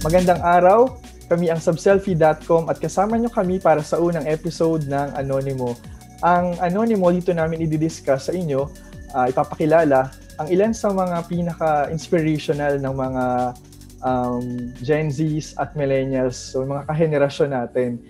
Magandang araw, kami ang subselfie.com at kasama nyo kami para sa unang episode ng Anonymous. Ang Anonymous dito namin i-discuss sa inyo, uh, ipapakilala ang ilan sa mga pinaka-inspirational ng mga um, Gen Zs at Millennials, so mga kahenerasyon natin.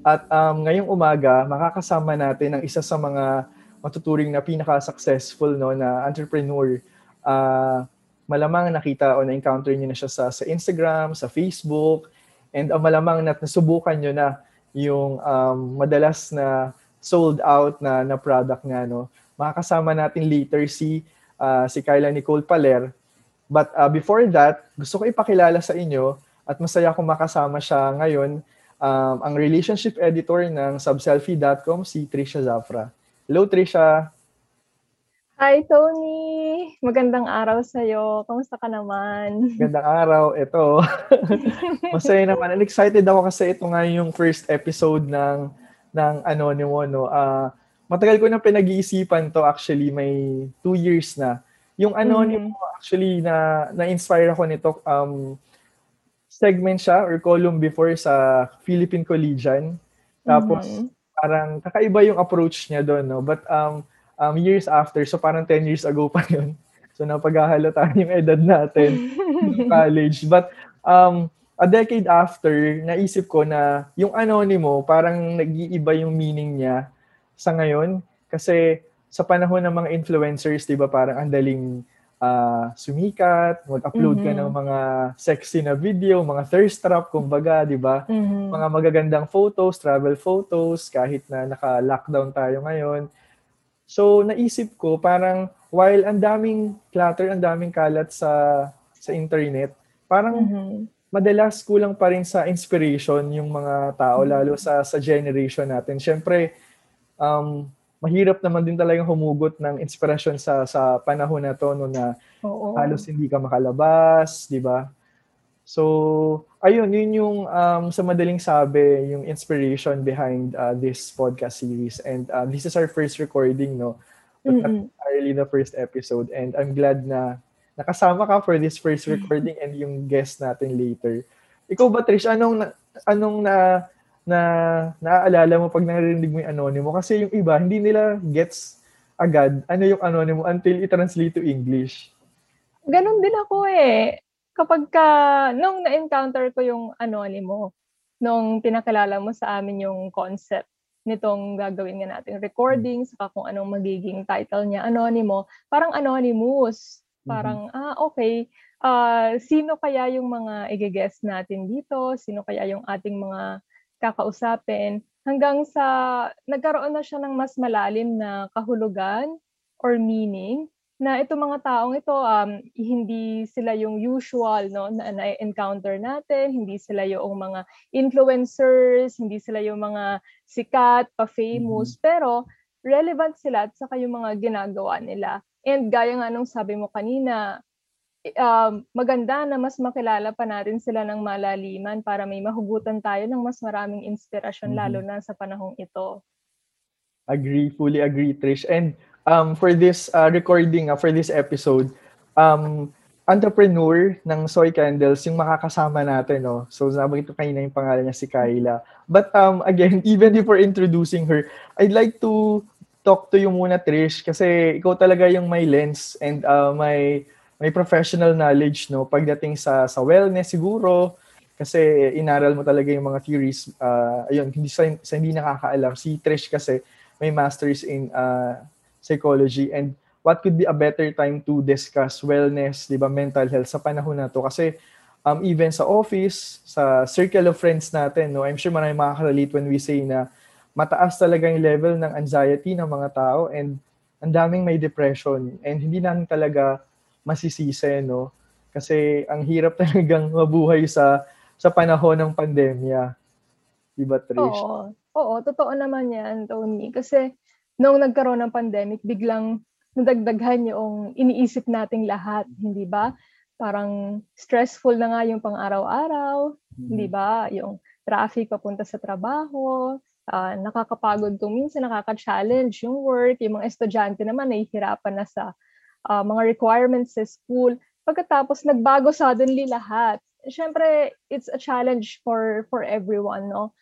At um, ngayong umaga, makakasama natin ang isa sa mga matuturing na pinaka-successful no, na entrepreneur. Uh, malamang nakita o na-encounter niyo na siya sa, sa Instagram, sa Facebook, and uh, malamang na nasubukan niyo na yung um, madalas na sold out na, na product nga. No? Makakasama natin later si, uh, si Kyla Nicole Paler. But uh, before that, gusto ko ipakilala sa inyo at masaya akong makasama siya ngayon, um, ang relationship editor ng subselfie.com, si Trisha Zafra. Hello, Trisha! Hi, Tony! Magandang araw sa'yo. Kamusta ka naman? Magandang araw. Ito. Masaya naman. And excited ako kasi ito nga yung first episode ng ng Anonymous. No? Uh, matagal ko na pinag-iisipan to actually. May two years na. Yung Anonymous mm-hmm. actually na na-inspire ako nito um, segment siya or column before sa Philippine Collegian. Tapos mm-hmm. parang kakaiba yung approach niya doon. No? But um, um, years after, so parang 10 years ago pa yun. So napaghahalata yung edad natin in college. But um, a decade after, naisip ko na yung anonimo, parang nag-iiba yung meaning niya sa ngayon. Kasi sa panahon ng mga influencers, di ba, parang ang daling uh, sumikat, mag-upload mm-hmm. ka ng mga sexy na video, mga thirst trap, kumbaga, di ba? Mm-hmm. Mga magagandang photos, travel photos, kahit na naka-lockdown tayo ngayon So naisip ko parang while ang daming clutter, ang daming kalat sa sa internet, parang mm-hmm. madalas kulang pa rin sa inspiration yung mga tao mm-hmm. lalo sa sa generation natin. Syempre um mahirap naman din talagang humugot ng inspirasyon sa sa panahon na to no na Oo. halos hindi ka makalabas, 'di ba? So, ayun, yun yung um, sa madaling sabi, yung inspiration behind uh, this podcast series. And uh, this is our first recording, no? But mm-hmm. not the first episode. And I'm glad na nakasama ka for this first recording and yung guest natin later. Ikaw ba, Trish, anong, na, anong na, na naaalala mo pag narinig mo yung anonymous? Kasi yung iba, hindi nila gets agad ano yung anonymous until i-translate to English. Ganon din ako eh kapag ka, nung na-encounter ko yung anonymous, nung pinakilala mo sa amin yung concept nitong gagawin nga natin recording, saka kung anong magiging title niya, anonymous, parang anonymous. Parang, mm-hmm. ah, okay, uh, sino kaya yung mga i-guess natin dito? Sino kaya yung ating mga kakausapin? Hanggang sa nagkaroon na siya ng mas malalim na kahulugan or meaning na itong mga taong ito um, hindi sila yung usual no na, na-encounter natin, hindi sila yung mga influencers, hindi sila yung mga sikat, pa-famous, mm-hmm. pero relevant sila at saka yung mga ginagawa nila. And gaya nga nung sabi mo kanina, um, maganda na mas makilala pa natin sila ng malaliman para may mahugutan tayo ng mas maraming inspirasyon mm-hmm. lalo na sa panahong ito. Agree, fully agree, Trish. And um, for this uh, recording, uh, for this episode, um, entrepreneur ng Soy Candles yung makakasama natin. No? So, nabanggit ko kanina yung pangalan niya si Kyla. But um, again, even before introducing her, I'd like to talk to you muna, Trish, kasi ikaw talaga yung may lens and uh, may may professional knowledge no pagdating sa sa wellness siguro kasi inaral mo talaga yung mga theories uh, ayun hindi sa, sa hindi nakakaalam si Trish kasi may masters in uh, psychology and what could be a better time to discuss wellness, 'di ba, mental health sa panahon na to kasi um even sa office, sa circle of friends natin, no, I'm sure marami makaka-relate when we say na mataas talaga yung level ng anxiety ng mga tao and ang daming may depression and hindi namin talaga masisisi, no? Kasi ang hirap talagang mabuhay sa sa panahon ng pandemya. Di ba, Trish? Oo. Oo, totoo naman yan, Tony. Kasi nung nagkaroon ng pandemic, biglang nadagdaghan yung iniisip nating lahat, hindi ba? Parang stressful na nga yung pang-araw-araw, mm-hmm. hindi ba? Yung traffic papunta sa trabaho, uh, nakakapagod kung minsan nakaka-challenge yung work, yung mga estudyante naman nahihirapan na sa uh, mga requirements sa school. Pagkatapos nagbago suddenly lahat syempre, it's a challenge for for everyone, no?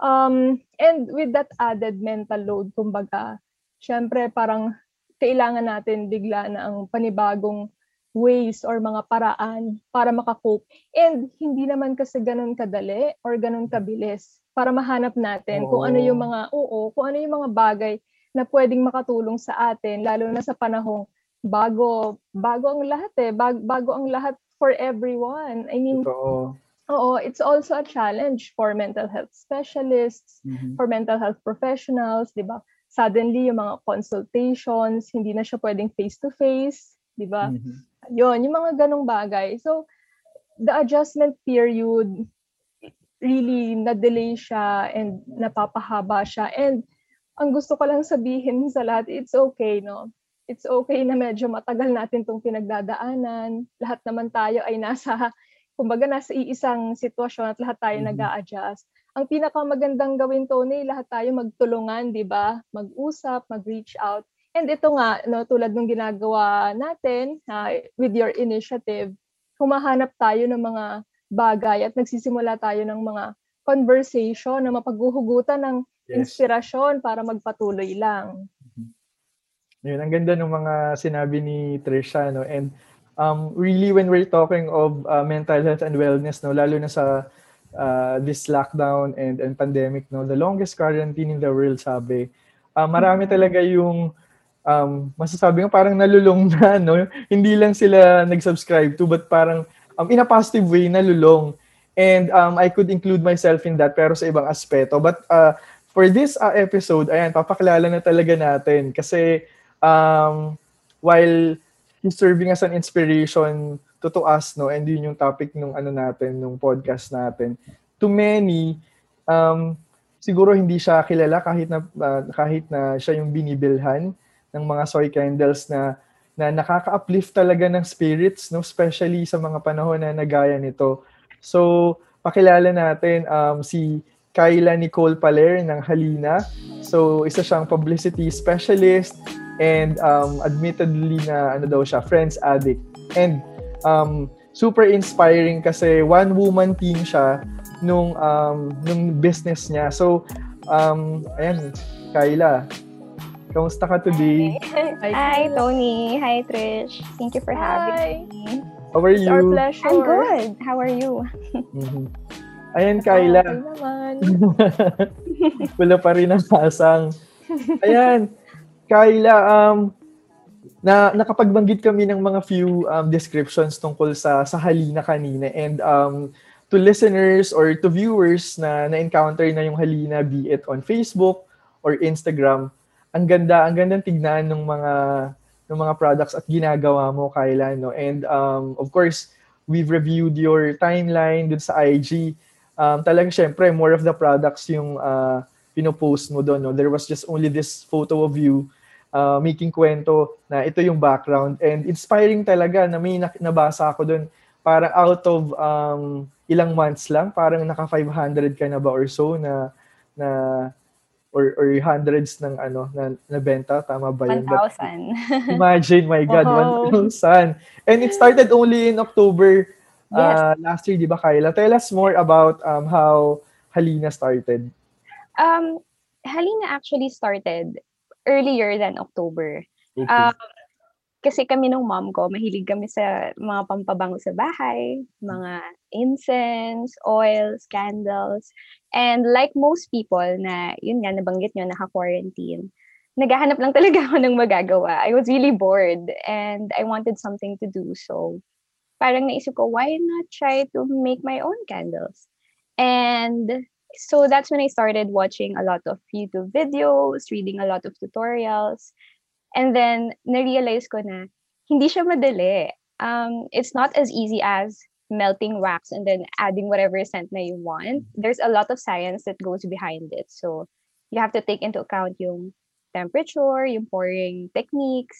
Um, and with that added mental load, kumbaga, syempre parang kailangan natin bigla na ang panibagong ways or mga paraan para makakope. And hindi naman kasi ganun kadali or ganun kabilis para mahanap natin oo. kung ano yung mga, oo, kung ano yung mga bagay na pwedeng makatulong sa atin, lalo na sa panahong bago, bago ang lahat eh, bago, bago ang lahat for everyone. I mean, Totoo. Oo, it's also a challenge for mental health specialists, mm-hmm. for mental health professionals, 'di ba? Suddenly yung mga consultations, hindi na siya pwedeng face to face, 'di ba? Mm-hmm. Yun, yung mga ganong bagay. So, the adjustment period, really na-delay siya and napapahaba siya. And ang gusto ko lang sabihin sa lahat, it's okay, no? It's okay na medyo matagal natin tong pinagdadaanan. Lahat naman tayo ay nasa, kumbaga nasa iisang sitwasyon at lahat tayo mm-hmm. nag adjust Ang pinakamagandang gawin, Tony, lahat tayo magtulungan, di ba? Mag-usap, mag-reach out. And ito nga, no, tulad ng ginagawa natin uh, with your initiative, humahanap tayo ng mga bagay at nagsisimula tayo ng mga conversation na mapaghuhugutan ng yes. inspirasyon para magpatuloy lang. Mm-hmm. Yun, ang ganda ng mga sinabi ni Trisha, no? And um, really, when we're talking of uh, mental health and wellness, no, lalo na sa uh, this lockdown and, and pandemic, no, the longest quarantine in the world, sabi, uh, marami mm-hmm. talaga yung um, masasabi ko parang nalulong na, no? Hindi lang sila nag-subscribe to, but parang um, in a positive way, nalulong. And um, I could include myself in that, pero sa ibang aspeto. But uh, for this uh, episode, ayan, papakilala na talaga natin. Kasi um, while he's serving as an inspiration to, to us, no? And yun yung topic nung ano natin, nung podcast natin. To many, um, siguro hindi siya kilala kahit na uh, kahit na siya yung binibilhan ng mga soy candles na na nakaka-uplift talaga ng spirits, no? especially sa mga panahon na nagaya nito. So, pakilala natin um, si Kyla Nicole Paler ng Halina. So, isa siyang publicity specialist and um, admittedly na ano daw siya, friends addict. And um, super inspiring kasi one-woman team siya nung um, nung business niya. So, um, ayan, Kyla, Kamusta ka today? Hi, Hi Tony. Hi, Trish. Thank you for Hi. having me. How are you? It's our pleasure. I'm good. How are you? mm-hmm. Ayan, Kyla. Okay naman. Wala pa rin ang pasang. Ayan, Kyla, um, na nakapagbanggit kami ng mga few um, descriptions tungkol sa sa halina kanina and um, to listeners or to viewers na na-encounter na yung halina be it on Facebook or Instagram, ang ganda, ang gandang tignan ng mga ng mga products at ginagawa mo, Kyla, no? And um, of course, we've reviewed your timeline dun sa IG. Um, talaga syempre, more of the products yung uh, pinopost mo doon, no? There was just only this photo of you uh, making kwento na ito yung background. And inspiring talaga na may nabasa ako doon para out of um, ilang months lang, parang naka 500 ka na ba or so na na or or hundreds ng ano na nabenta. Tama ba yun? 1,000 imagine my god wow. 1,000 and it started only in October uh, last year di ba Kyla tell us more about um how Halina started um Halina actually started earlier than October okay. um kasi kami nung mom ko, mahilig kami sa mga pampabango sa bahay, mga incense, oils, candles. And like most people na, yun nga, nabanggit nyo, naka-quarantine, naghahanap lang talaga ako ng magagawa. I was really bored and I wanted something to do. So, parang naisip ko, why not try to make my own candles? And so that's when I started watching a lot of YouTube videos, reading a lot of tutorials. And then, na-realize ko na, hindi siya madali. Um, it's not as easy as melting wax and then adding whatever scent na you want. There's a lot of science that goes behind it. So, you have to take into account yung temperature, yung pouring techniques.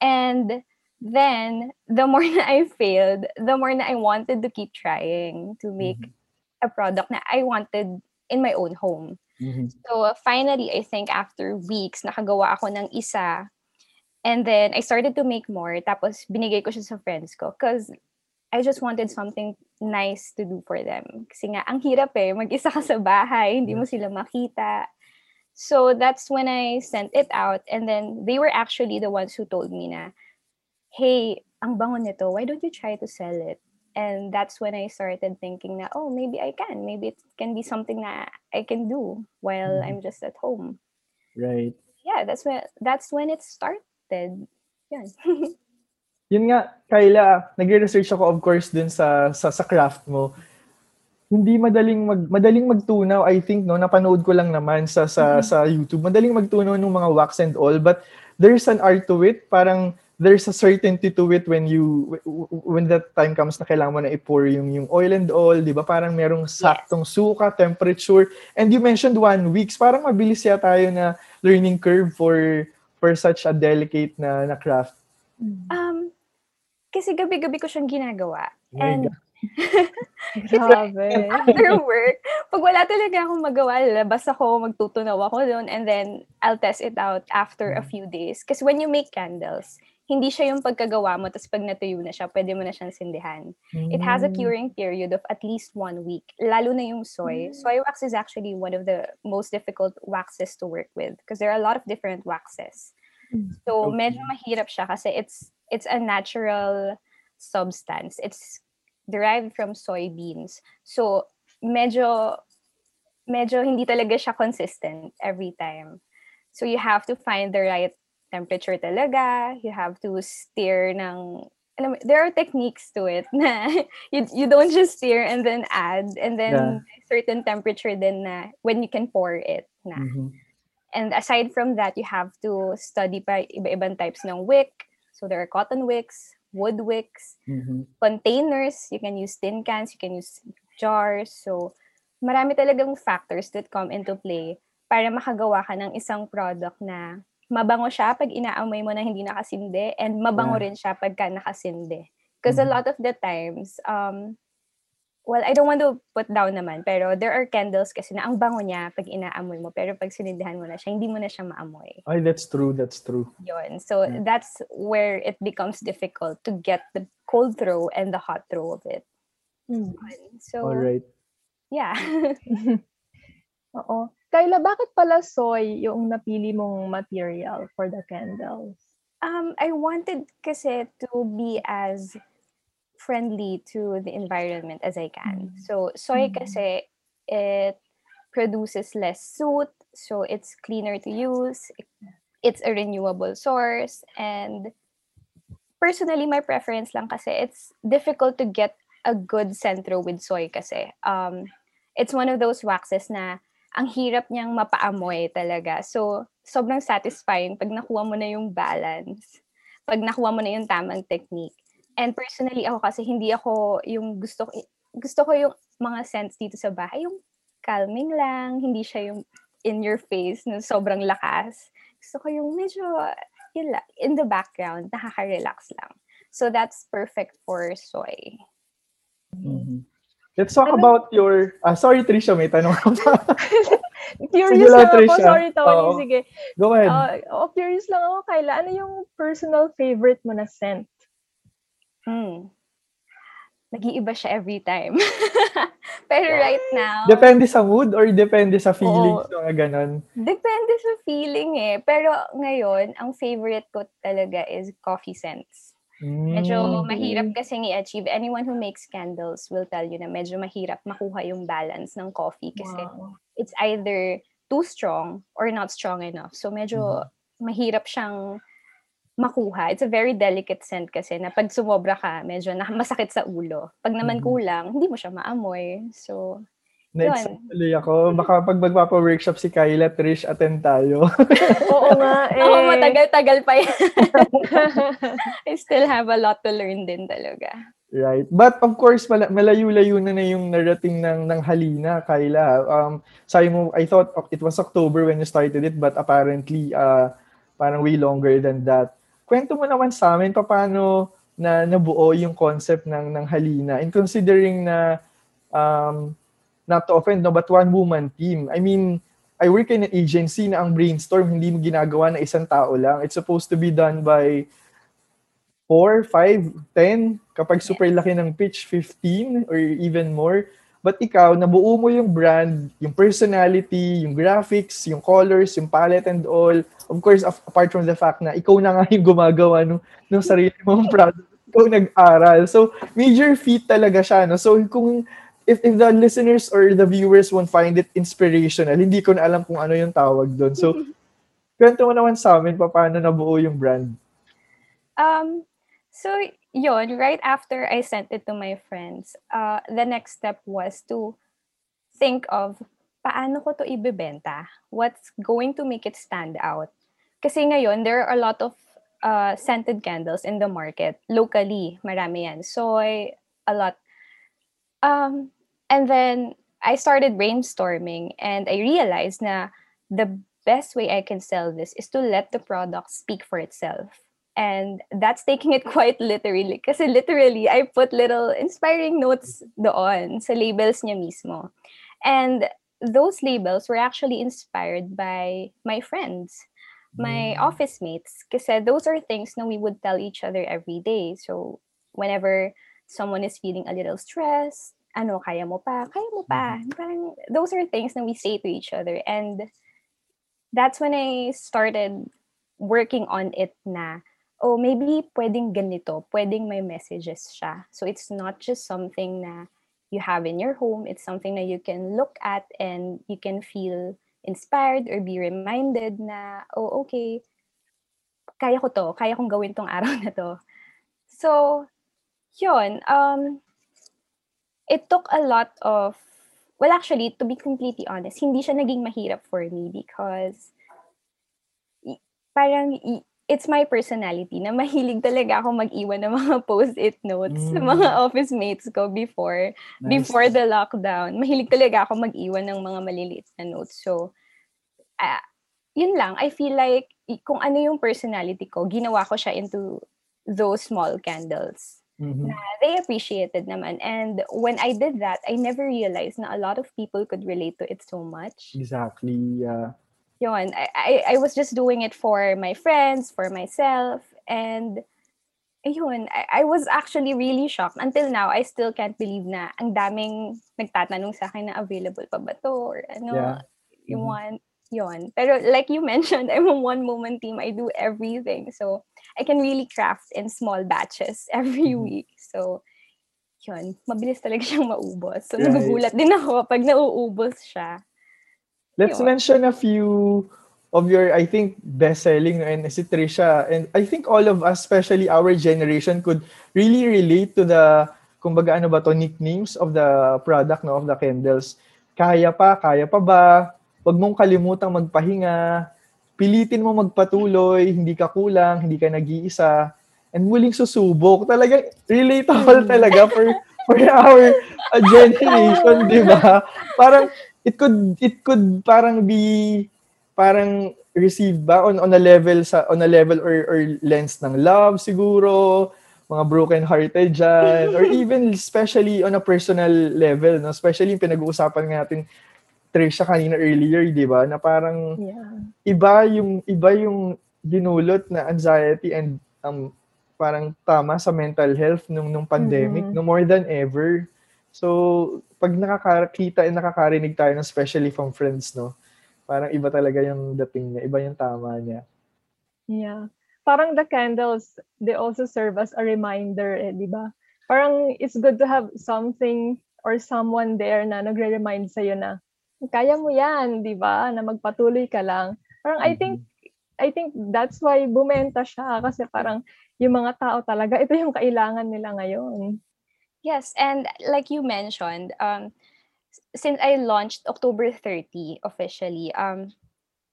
And then, the more na I failed, the more na I wanted to keep trying to make mm-hmm. a product na I wanted in my own home. Mm-hmm. So finally, I think after weeks, nakagawa ako ng isa. And then I started to make more. Tapos binigay ko siya sa friends ko. Because I just wanted something nice to do for them. Kasi nga, ang hirap eh, mag-isa ka sa bahay, hindi mo sila makita. So that's when I sent it out and then they were actually the ones who told me na, hey, ang bango nito, why don't you try to sell it? And that's when I started thinking na, oh, maybe I can. Maybe it can be something that I can do while Mhm. I'm just at home. Right. Yeah, that's when that's when it started. Yan. Yun nga, Kyla, nagre-research ako of course dun sa sa, sa craft mo. Hindi madaling mag madaling magtunaw, I think no, napanood ko lang naman sa sa Mhm. sa YouTube. Madaling magtunaw ng mga wax and all, but there's an art to it. Parang there's a certainty to it when you when that time comes na kailangan mo na i-pour yung yung oil and all, 'di ba? Parang merong saktong suka, temperature. And you mentioned one weeks. Parang mabilis yata tayo na learning curve for for such a delicate na na craft. Um, kasi gabi-gabi ko siyang ginagawa. Oh And. Grabe. after work, pag wala talaga akong magawa, labas ako, magtutunaw ako doon, and then I'll test it out after a few days. Kasi when you make candles, hindi siya yung pagkagawa mo, tapos pag natuyo na siya, pwede mo na siyang sindihan. It has a Mm. curing period of at least one week, lalo na yung soy. Soy wax is actually one of the most difficult waxes to work with because there are a lot of different waxes. So, Okay. medyo mahirap siya kasi it's it's a natural substance. It's derived from soybeans. So, medyo medyo hindi talaga siya consistent every time. So, you have to find the right temperature talaga. You have to stir ng alam there are techniques to it na you, you don't just stir and then add and then certain temperature din na when you can pour it na. Mhm. And aside from that, you have to study pa iba-ibang types ng wick. So there are cotton wicks, wood wicks, Mhm. containers. You can use tin cans, you can use jars. So marami talagang factors that come into play para makagawa ka ng isang product na mabango siya pag inaamoy mo na hindi nakasindi and mabango Yeah. rin siya pagka nakasindi. Because a Mhm. lot of the times, um, well, I don't want to put down naman, pero there are candles kasi na ang bango niya pag inaamoy mo, pero pag sinindihan mo na siya, hindi mo na siya maamoy. Ay, that's true, that's true. Yun. So Yeah. that's where it becomes difficult to get the cold throw and the hot throw of it. Mm. So All right. yeah. Oo. Kyla, bakit pala soy yung napili mong material for the candles? um, I wanted kasi to be as friendly to the environment as I can. Mm. So soy Mm. kasi it produces less soot, so it's cleaner to use. It's a renewable source and personally my preference lang kasi it's difficult to get a good centro with soy kasi. Um it's one of those waxes na ang hirap niyang mapaamoy talaga. So, sobrang satisfying pag nakuha mo na yung balance. Pag nakuha mo na yung tamang technique. And personally, ako kasi hindi ako yung gusto gusto ko yung mga scents dito sa bahay, yung calming lang, hindi siya yung in your face na sobrang lakas. Gusto ko yung medyo, yun lang, in the background, nakaka-relax lang. So that's perfect for soy. Mhm. Let's talk Ano- about your... Ah, sorry, Trisha, may tanong ako. Curious Sige lang, lang ako. Trisha. Sorry, Tony. Oo. Sige. Go ahead. Ah, oh, curious lang ako, Kyla. Ano yung personal favorite mo na scent? Hmm. Nag-iiba siya every time. Pero right now, depende sa mood or depende sa feelings, Oo. mga ganon? depende sa feeling eh. Pero ngayon, ang favorite ko talaga is coffee scents. Medyo Mm. mahirap kasing i-achieve. Anyone who makes candles will tell you na medyo mahirap makuha yung balance ng coffee kasi Wow. it's either too strong or not strong enough. So medyo mahirap siyang makuha. It's a very delicate scent kasi na pag sumobra ka, medyo na masakit sa ulo. Pag naman Mhm. kulang, hindi mo siya maamoy. So, Na-excite tuloy ako. Baka pag magpapa-workshop si Kyla, Trish, attend tayo. Oo nga eh. ako matagal-tagal pa yan. I still have a lot to learn din talaga. Right. But of course, mala- malayo-layo na na yung narating ng, ng Halina, Kyla. Um, sabi mo, I thought it was October when you started it, but apparently, uh, parang way longer than that. Kwento mo naman sa amin, paano na nabuo yung concept ng, ng Halina? And considering na, um, not to offend, no, but one-woman team. I mean, I work in an agency na ang brainstorm hindi mo ginagawa na isang tao lang. It's supposed to be done by 4, 5, 10, kapag super laki ng pitch, 15 or even more. But ikaw, nabuo mo yung brand, yung personality, yung graphics, yung colors, yung palette and all. Of course, apart from the fact na ikaw na nga yung gumagawa no, ng sarili mong product. Ikaw nag-aral. So, major feat talaga siya. No? So, kung if, if the listeners or the viewers won't find it inspirational, hindi ko na alam kung ano yung tawag doon. So, kwento mo naman sa amin paano nabuo yung brand. Um, So, yon right after I sent it to my friends, uh, the next step was to think of paano ko to ibebenta? What's going to make it stand out? Kasi ngayon, there are a lot of uh, scented candles in the market. Locally, marami yan. Soy, a lot. Um, and then, I started brainstorming and I realized na the best way I can sell this is to let the product speak for itself. And that's taking it quite literally. Kasi literally, I put little inspiring notes doon sa labels niya mismo. And those labels were actually inspired by my friends, my mm. office mates. Kasi those are things that we would tell each other every day. So whenever someone is feeling a little stressed, ano, kaya mo pa, kaya mo pa. Mm-hmm. Parang, those are things that we say to each other. And that's when I started working on it na oh, maybe pwedeng ganito, pwedeng may messages siya. So it's not just something na you have in your home, it's something that you can look at and you can feel inspired or be reminded na, oh, okay, kaya ko to, kaya kong gawin tong araw na to. So, yun, um, it took a lot of, well, actually, to be completely honest, hindi siya naging mahirap for me because parang it's my personality na mahilig talaga ako mag-iwan ng mga post-it notes mm. sa mga office mates ko before nice. before the lockdown. Mahilig talaga ako mag-iwan ng mga maliliit na notes. So, uh, yun lang. I feel like kung ano yung personality ko, ginawa ko siya into those small candles. Mm-hmm. Na they appreciated naman. And when I did that, I never realized na a lot of people could relate to it so much. Exactly. Yeah. Yun, I, I, I was just doing it for my friends, for myself, and ayun, I, I was actually really shocked. Until now, I still can't believe na ang daming nagtatanong sa akin na available pa ba to or ano, yeah. you mm-hmm. want, yun. Pero like you mentioned, I'm a one-moment team. I do everything. So, I can really craft in small batches every mm-hmm. week. So, yun, mabilis talaga siyang maubos. So, right. nagugulat din ako pag nauubos siya. Let's Yun. mention a few of your, I think, best-selling and si Trisha. And I think all of us, especially our generation, could really relate to the, kumbaga ano ba to, nicknames of the product, no, of the candles. Kaya pa, kaya pa ba? Huwag mong kalimutang magpahinga. Pilitin mo magpatuloy, hindi ka kulang, hindi ka nag-iisa. And muling susubok. Talaga, relatable hmm. talaga for for our uh, generation, di ba? Parang it could it could parang be parang received ba on on a level sa on a level or or lens ng love siguro mga broken hearted diyan or even especially on a personal level no especially yung pinag-uusapan nga natin Trisha kanina earlier di ba na parang yeah. iba yung iba yung dinulot na anxiety and um parang tama sa mental health nung nung pandemic mm-hmm. no more than ever so pag nakakakita and nakakarinig tayo especially from friends, no? Parang iba talaga yung dating niya, iba yung tama niya. Yeah. Parang the candles, they also serve as a reminder, eh, di ba? Parang it's good to have something or someone there na nagre-remind sa'yo na, kaya mo yan, di ba? Na magpatuloy ka lang. Parang mm-hmm. I think, I think that's why bumenta siya kasi parang yung mga tao talaga, ito yung kailangan nila ngayon. Yes, and like you mentioned, um, since I launched October 30 officially, um,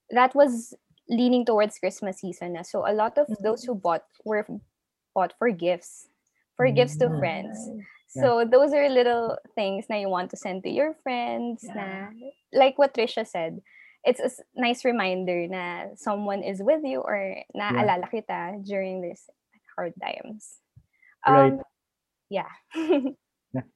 that was leaning towards Christmas season. Na. So a lot of mm-hmm. those who bought were bought for gifts, for mm-hmm. gifts to friends. Yeah. So those are little things that you want to send to your friends. Yeah. Na, like what Trisha said, it's a nice reminder na someone is with you or naaalala yeah. kita during these hard times. Um, right yeah.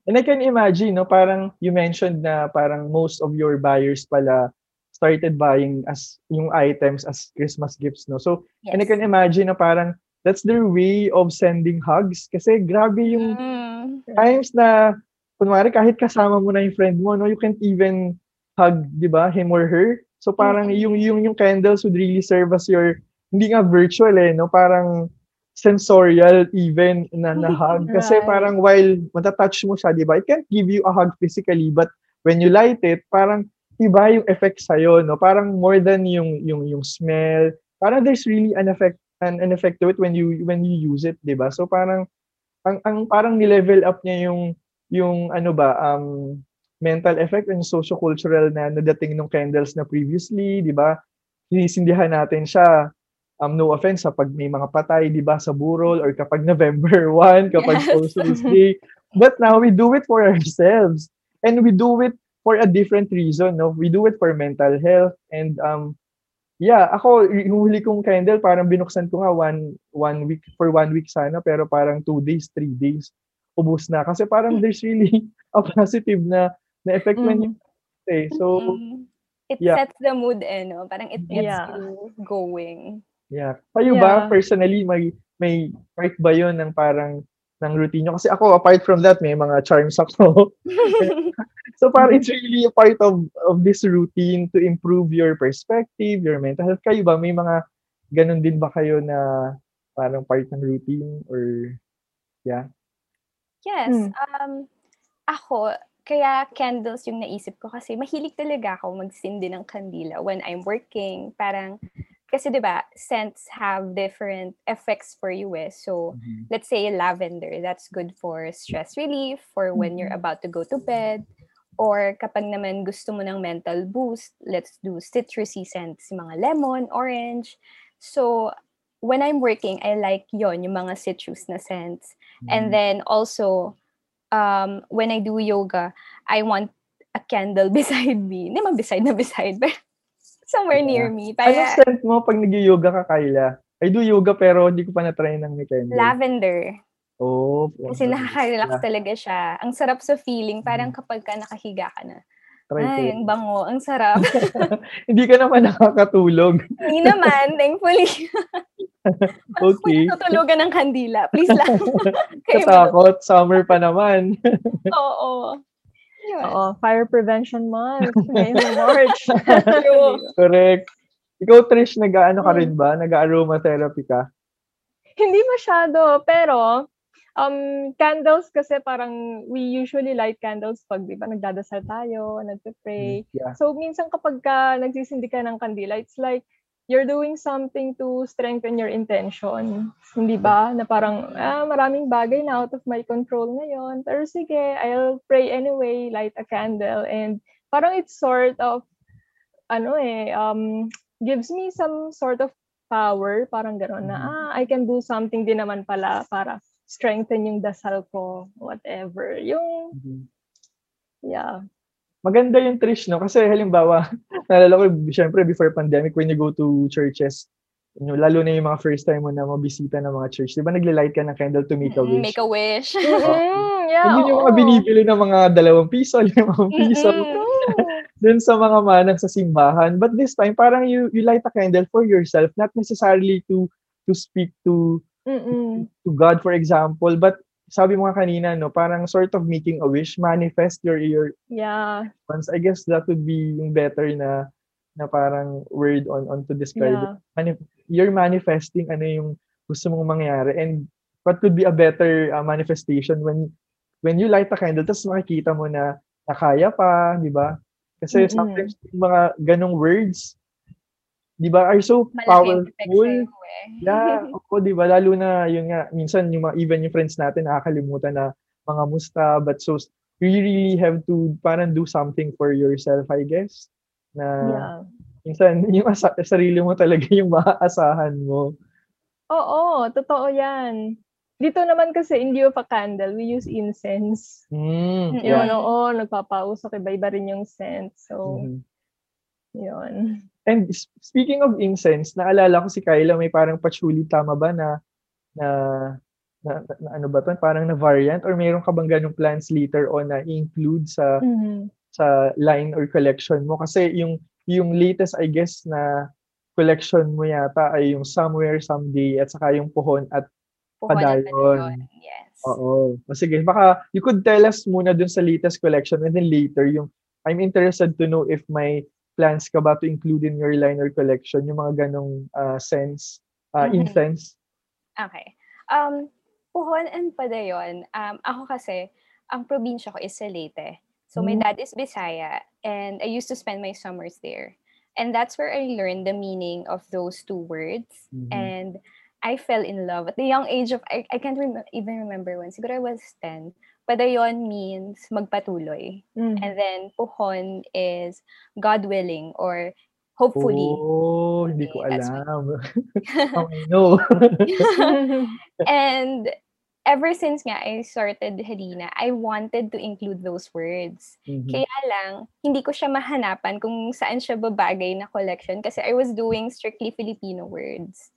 And I can imagine, no, parang you mentioned na parang most of your buyers pala started buying as yung items as Christmas gifts, no. So, yes. and I can imagine na parang that's their way of sending hugs. Kasi grabe yung Mm. Times na, kunwari, kahit kasama mo na yung friend mo, no, you can't even hug, di ba, him or her. So parang yung, yung, yung candles would really serve as your, hindi nga virtual eh, no, parang sensorial even na, na hug. Kasi Right. parang while matatouch mo siya, di ba, it can't give you a hug physically, but when you light it, parang iba yung effect sa'yo, no? Parang more than yung, yung, yung smell. Parang there's really an effect, an, an effect to it when you, when you use it, di ba? So parang, ang, ang parang ni-level up niya yung, yung ano ba, um, mental effect and socio-cultural na nadating ng candles na previously, di ba? Sinisindihan natin siya. Um, no offense sa pag may mga patay, di ba, sa burol or kapag November 1, kapag Yes. All Souls Day. But now we do it for ourselves. And we do it for a different reason, no? We do it for mental health and um yeah, ako yung huli kong candle parang binuksan ko nga one one week for one week sana pero parang two days, three days ubus na kasi parang there's really a positive na na effect when you eh. So Mm. It yeah. sets the mood eh, no? Parang it gets Yeah. you going. Yeah. Kayo ba Yeah. personally may may part ba 'yon ng parang ng routine nyo? Kasi ako apart from that may mga charms ako. so parang it's really a part of of this routine to improve your perspective, your mental health. Kayo ba may mga ganun din ba kayo na parang part ng routine or yeah? Yes. Hmm. Um, ako, kaya candles yung naisip ko kasi mahilig talaga ako magsindi ng kandila when I'm working. Parang, kasi 'di ba scents have different effects for you eh. So, let's say lavender, that's good for stress relief, for when you're about to go to bed. Or kapag naman gusto mo ng mental boost, let's do citrusy scents, mga lemon, orange. So, when I'm working, I like yon yung mga citrus na scents. And then also, um, when I do yoga, I want a candle beside me. Hindi man beside na beside, but somewhere near me. Anong Para scent mo pag nag-yoga ka, Kyla? I do yoga pero hindi ko pa na-try ng may candle. lavender. Oh. Kasi nakaka-relax talaga siya. Ang sarap sa feeling. Parang kapag ka nakahiga ka na. Try. Ay, ang bango. Ang sarap. Hindi ka naman nakakatulog. Hindi naman, thankfully. Okay. Kung tutulugan ng kandila, please lang. Katakot. Summer pa naman. Oo. Yun. Oo, Fire Prevention Month. Ngayon ng March. Correct. Ikaw, Trish, nag-ano ka Hmm. rin ba? Nag-aromatherapy ka? Hindi masyado, pero um candles kasi parang we usually light candles pag di ba nagdadasal tayo, nagpe-pray. Yeah. So minsan kapag ka nagsisindi ka ng kandila, it's like you're doing something to strengthen your intention. Hindi ba? Na parang, ah, maraming bagay na out of my control ngayon. Pero sige, I'll pray anyway, light a candle. And parang it's sort of, ano eh, um, gives me some sort of power. Parang gano'n na, ah, I can do something din naman pala para strengthen yung dasal ko, whatever. Yung, yeah. Maganda yung Trish, no? Kasi halimbawa, naalala ko, syempre, before pandemic, when you go to churches, you know, lalo na yung mga first time mo na mabisita ng mga church, di ba naglilight ka ng candle to make a wish? Make a wish. Mm, yeah, And yun yung mga binibili ng mga dalawang piso, limang piso, Mm-mm. dun sa mga manang sa simbahan. But this time, parang you, you light a candle for yourself, not necessarily to to speak to Mm-mm. to God, for example, but sabi mo nga kanina, no, parang sort of making a wish, manifest your your Yeah. once. I guess that would be yung better na na parang word on on to describe it. Yeah. Mani- you're manifesting ano yung gusto mong mangyari and what could be a better uh, manifestation when when you light a candle tapos makikita mo na nakaya pa, di ba? Kasi Mm-mm. sometimes yung mga ganong words, di ba, are so Malaking powerful. eh. Yeah, ako, di ba? Lalo na, yun nga, minsan, yung mga, even yung friends natin, nakakalimutan na mga musta, but so, you really have to parang do something for yourself, I guess. Na, Yeah. minsan, yung asa- sarili mo talaga yung maaasahan mo. Oo, totoo yan. Dito naman kasi in lieu of a candle, we use incense. Mm, Mm-mm. Yun, yeah. oo, nagpapausok, iba-iba rin yung scent. So, Mhm. yun. And speaking of incense, naalala ko si Kyla, may parang patchouli, tama ba, na, na, na, na- na ano ba to? Parang na variant? Or mayroon ka bang ganong plans later on na include sa Mhm. sa line or collection mo kasi yung yung latest I guess na collection mo yata ay yung Somewhere, Someday, at saka yung Puhon at. Padayon. Yes. Oo. O sige, baka you could tell us muna dun sa latest collection and then later yung I'm interested to know if may plans ka ba to include in your liner collection yung mga ganong uh, sense, uh, Mhm. incense. Okay. Um, Puhon and Padayon, um, ako kasi, ang probinsya ko is sa Leyte. So my Hmm. dad is Bisaya and I used to spend my summers there. And that's where I learned the meaning of those two words. Mhm. And I fell in love at the young age of, I, I can't rem- even remember when, siguro I was 10. Padayon means magpatuloy. Mm. And then Puhon is God willing or hopefully. Oh, hindi ko alam. I know. and ever since nga I started Helena, I wanted to include those words. Mhm. Kaya lang, hindi ko siya mahanapan kung saan siya babagay na collection kasi I was doing strictly Filipino words.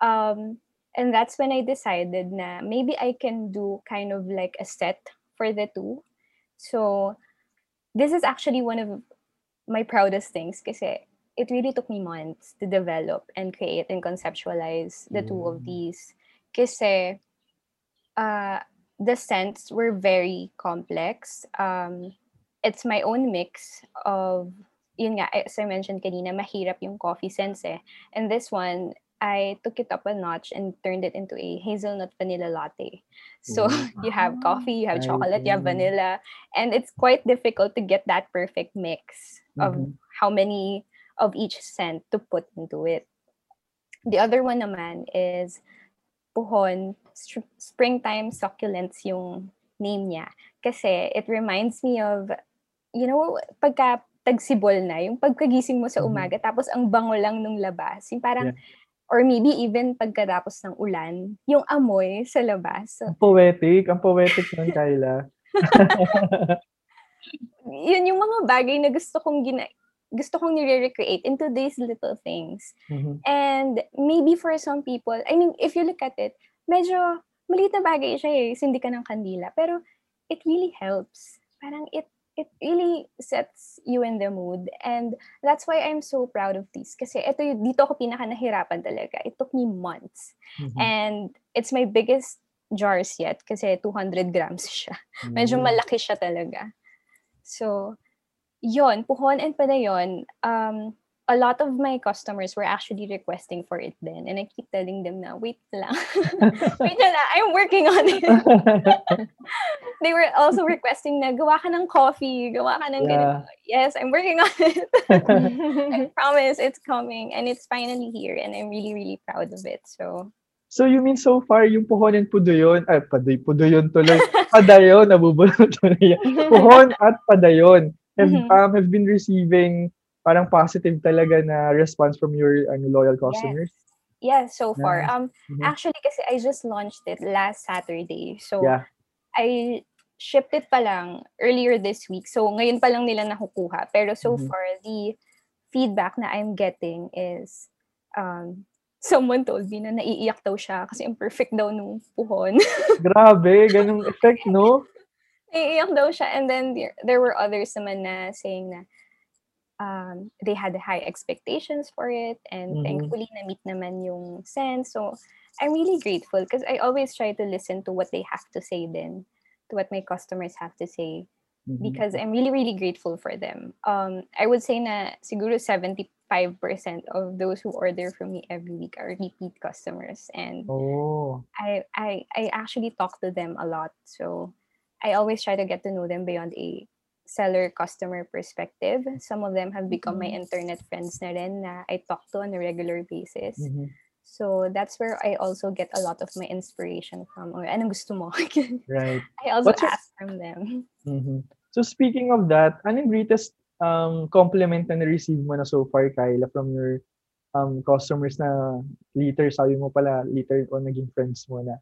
Um, and that's when I decided na maybe I can do kind of like a set for the two. So, this is actually one of my proudest things kasi it really took me months to develop and create and conceptualize the two of Mm. these. Kasi uh, the scents were very complex. Um, it's my own mix of, yun nga, as I mentioned kanina, mahirap yung coffee scents eh. And this one, I took it up a notch and turned it into a hazelnut vanilla latte. So Ooh. you have coffee, you have I chocolate, you have vanilla, and it's quite difficult to get that perfect mix of Mhm. how many of each scent to put into it. The other one naman is puhon, str- springtime succulents yung name niya. Kasi it reminds me of, you know, pagka tagsibol na, yung pagkagising mo sa Mhm. umaga, tapos ang bango lang nung labas. Yung parang, Yeah. Or maybe even pagkatapos ng ulan, yung amoy sa labas. Ang poetic. Ang poetic nun, Kyla. yun yung mga bagay na gusto kong gina gusto kong nire-recreate into these little things. Mhm. And maybe for some people, I mean, if you look at it, medyo maliit na bagay siya eh, sindi ka ng kandila. Pero it really helps. Parang it it really sets you in the mood. And that's why I'm so proud of this. Kasi ito, dito ako pinaka nahirapan talaga. It took me months. Mhm. And it's my biggest jars yet kasi 200 grams siya. Medyo Mm. malaki siya talaga. So, yon puhon and padayon, um, a lot of my customers were actually requesting for it then. And I keep telling them na, wait lang. wait na lang, I'm working on it. They were also requesting na, gawa ka ng coffee, gawa ka ng Yeah. ganito. Yes, I'm working on it. I promise it's coming. And it's finally here. And I'm really, really proud of it. So, So you mean so far yung puhon and pudoyon, ay paday, pudoyon tuloy, padayon, nabubulot tuloy. Puhon at padayon have, Mhm. um, have been receiving parang positive talaga na response from your ano, loyal customers. yeah, so far. Yeah. Um, Mhm. Actually, kasi I just launched it last Saturday. So, Yeah. I shipped it pa lang earlier this week. So, ngayon pa lang nila nakukuha. Pero so Mhm. far, the feedback na I'm getting is, um, someone told me na naiiyak daw siya kasi ang perfect daw nung puhon. Grabe, ganung effect, no? naiiyak daw siya. And then there, there were others naman na saying na um, they had high expectations for it and Mhm. thankfully na-meet naman yung sense. So, I'm really grateful because I always try to listen to what they have to say then, to what my customers have to say Mhm. because I'm really, really grateful for them. Um, I would say na siguro 75% of those who order from me every week are repeat customers and Oh. I, I I actually talk to them a lot. So I always try to get to know them beyond a seller customer perspective. Some of them have become my internet friends na rin na I talk to on a regular basis. Mhm. So that's where I also get a lot of my inspiration from. Or anong gusto mo? Right. I also What's your- ask from them. Mhm. So speaking of that, anong greatest um, compliment na na-receive mo na so far, Kyla, from your um, customers na later, sabi mo pala, later o naging friends mo na?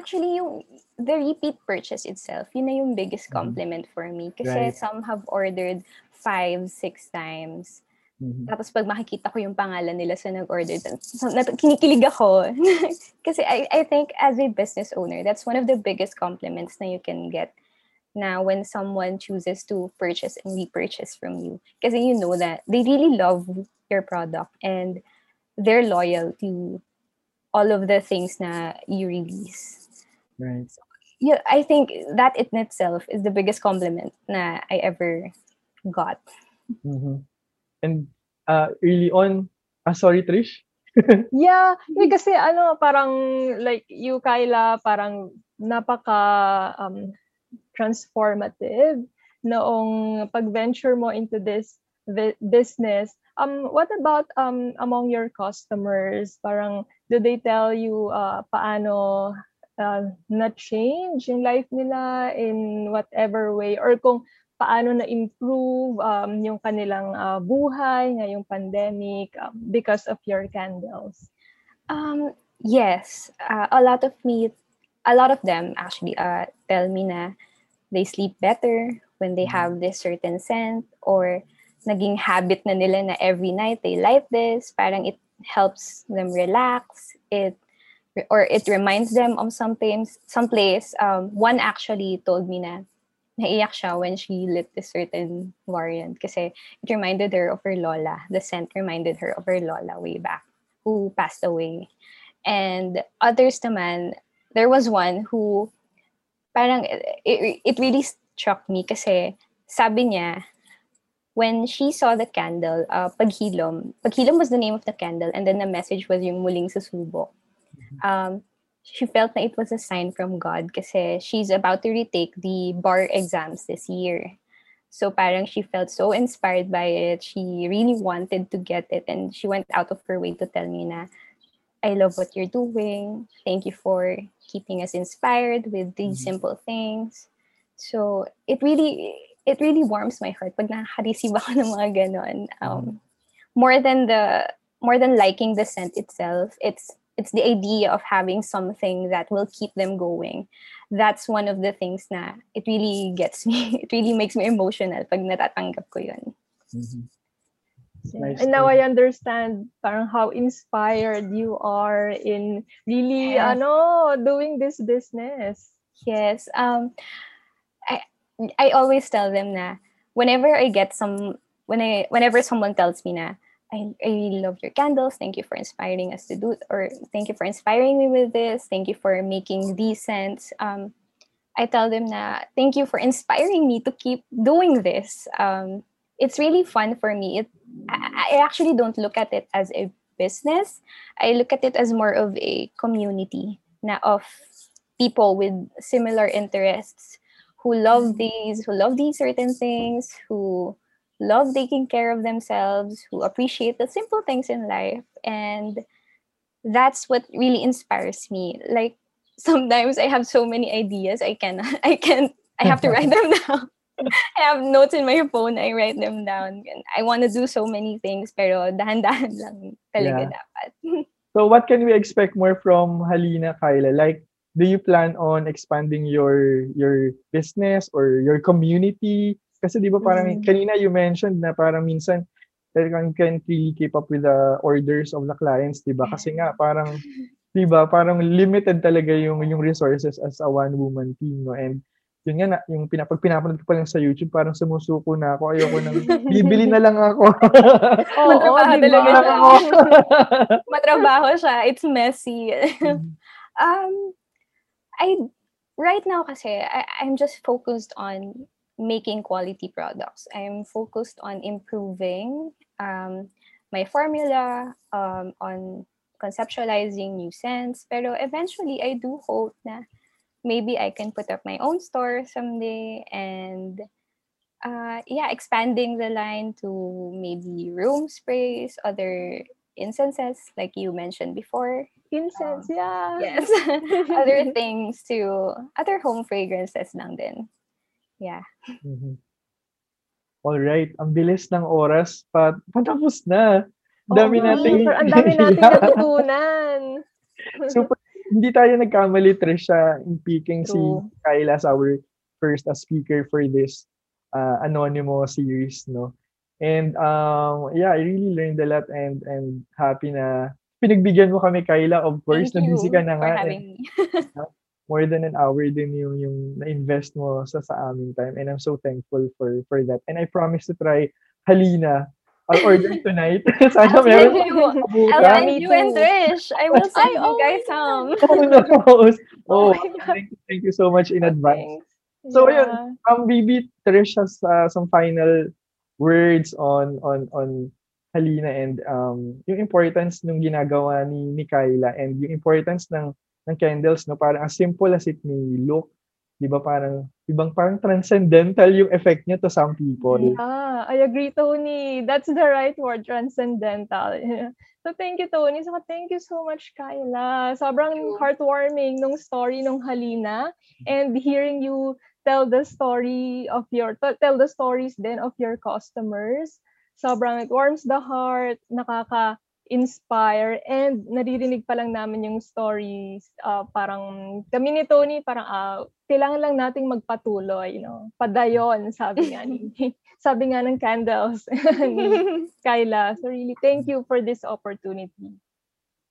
Actually, yung the repeat purchase itself, yun na yung biggest Mhm. compliment for me. Kasi Right. some have ordered five, six times. Mhm. Tapos pag makikita ko yung pangalan nila sa nag-order, nat- kinikilig ako. Kasi I, I think as a business owner, that's one of the biggest compliments na you can get. na when someone chooses to purchase and repurchase from you. Kasi you know that they really love your product and they're loyal to all of the things na you release. Right. Yeah, I think that in itself is the biggest compliment na I ever got. Mhm. And uh, early on, ah, sorry Trish. Yeah, eh, kasi ano, parang like you, Kyla, parang napaka um, transformative noong pag-venture mo into this vi- business. Um, what about um, among your customers? Parang, do they tell you uh, paano uh, na-change yung life nila in whatever way? Or kung paano na-improve um, yung kanilang uh, buhay ngayong pandemic um, because of your candles? Um, yes, uh, a lot of me, a lot of them actually uh, tell me na they sleep better when they have this certain scent or naging habit na nila na every night they light this. Parang it helps them relax. It or it reminds them of something, someplace. Um, one actually told me na naiyak siya when she lit this certain variant kasi it reminded her of her lola. The scent reminded her of her lola way back who passed away. And others naman, there was one who parang it, it really struck me kasi sabi niya when she saw the candle, uh, paghilom, paghilom was the name of the candle and then the message was yung muling susubok. Um, she felt that it was a sign from God kasi she's about to retake the bar exams this year. So parang she felt so inspired by it. She really wanted to get it and she went out of her way to tell me na I love what you're doing. Thank you for keeping us inspired with these Mhm. simple things. So it really it really warms my heart pag nakaka-receive ako ng mga ganon. Um, more than the more than liking the scent itself, it's it's the idea of having something that will keep them going. That's one of the things na it really gets me. It really makes me emotional pag natatanggap ko yun. Mhm. Nice And now I understand parang how inspired you are in really Yes. ano doing this business. Yes. Um, I I always tell them na whenever I get some when I whenever someone tells me na I, I really love your candles. Thank you for inspiring us to do or thank you for inspiring me with this. Thank you for making these. Um, I tell them na thank you for inspiring me to keep doing this. Um, it's really fun for me. It I, I actually don't look at it as a business. I look at it as more of a community na of people with similar interests who love these, who love these certain things, who love taking care of themselves, who appreciate the simple things in life. And that's what really inspires me. Like sometimes I have so many ideas, I can I can I have to write them down. I have notes in my phone, I write them down. And I want to do so many things, pero dahan-dahan lang talaga Yeah. dapat. So what can we expect more from Halina, Kyla? Like, do you plan on expanding your your business or your community? Kasi di ba parang Mm. kanina you mentioned na parang minsan talagang can't really keep up with the orders of the clients, di ba? Kasi nga parang di ba parang limited talaga yung yung resources as a one woman team, no? And yun nga na, yung pinapag pinapanood ko pa lang sa YouTube, parang sumusuko na ako. Ayoko nang bibili na lang ako. Oo, Matrabaho di talaga siya. Matrabaho siya. It's messy. um, I right now kasi I, I'm just focused on making quality products. I'm focused on improving um, my formula, um, on conceptualizing new scents. Pero eventually, I do hope na maybe I can put up my own store someday and uh, yeah, expanding the line to maybe room sprays, other incenses like you mentioned before. Incense, yeah. Yes. other things to other home fragrances lang din. Yeah. Mhm. Alright, ang bilis ng oras, pa patapos na. Ang dami Oo, nating super- Ang dami nating natutunan. Super, hindi tayo nagkamali, Trisha, in picking si True. Kyla as our first uh, speaker for this uh, Anonymous series, no? And um, yeah, I really learned a lot and and happy na pinagbigyan mo kami, Kyla. Of course, Thank na busy ka na for nga. having me. more than an hour din yung yung na-invest mo sa sa aming time and I'm so thankful for for that. And I promise to try Halina. I'll order tonight. Sana meron. I'll send you and Trish. I will send you guys some. Oh, oh, thank, you, thank you so much in advance. Thanks. So yeah. yun, um, maybe Trish has uh, some final words on on on Halina and um yung importance ng ginagawa ni ni Kyla and yung importance ng ng candles, no? Parang as simple as it may look, di ba parang, ibang parang transcendental yung effect niya to some people. Yeah, I agree, Tony. That's the right word, transcendental. so thank you, Tony. So thank you so much, Kyla. Sobrang heartwarming nung story nung Halina and hearing you tell the story of your, tell the stories then of your customers. Sobrang it warms the heart, nakaka inspire and naririnig pa lang namin yung stories uh, parang kami ni Tony parang uh, kailangan lang nating magpatuloy you know padayon sabi nga ni sabi nga ng candles ni Kyla so really thank you for this opportunity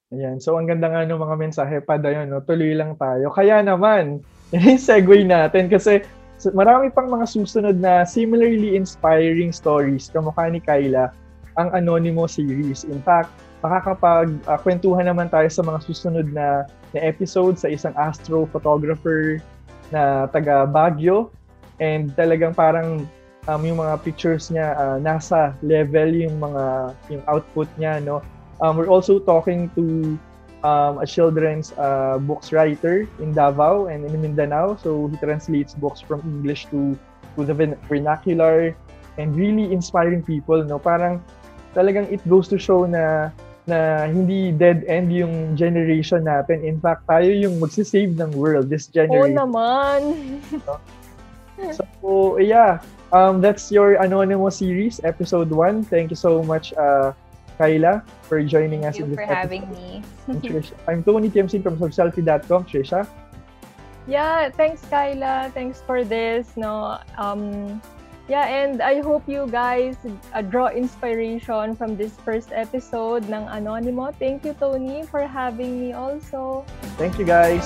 Ayan. So, ang ganda nga ng mga mensahe, padayon, no? tuloy lang tayo. Kaya naman, yung segue natin kasi marami pang mga susunod na similarly inspiring stories kamukha ni Kyla ang Anonymous series. In fact, makakapag-kwentuhan uh, naman tayo sa mga susunod na, na episode sa isang astrophotographer na taga Baguio. And talagang parang um, yung mga pictures niya uh, nasa level yung mga yung output niya no? Um, we're also talking to um, a children's uh, books writer in Davao and in Mindanao. So he translates books from English to to the vernacular and really inspiring people no? Parang talagang it goes to show na na hindi dead end yung generation natin. In fact, tayo yung magsisave ng world this generation. Oo naman. so, yeah. Um, that's your Anonymous series, episode 1. Thank you so much, uh, Kyla, for joining Thank us in this for episode. having me. I'm Tony Tiamsin from Subselfie.com. Trisha? Yeah, thanks, Kyla. Thanks for this. No, um, Yeah, and I hope you guys uh, draw inspiration from this first episode ng Anonymous. Thank you, Tony, for having me also. Thank you, guys.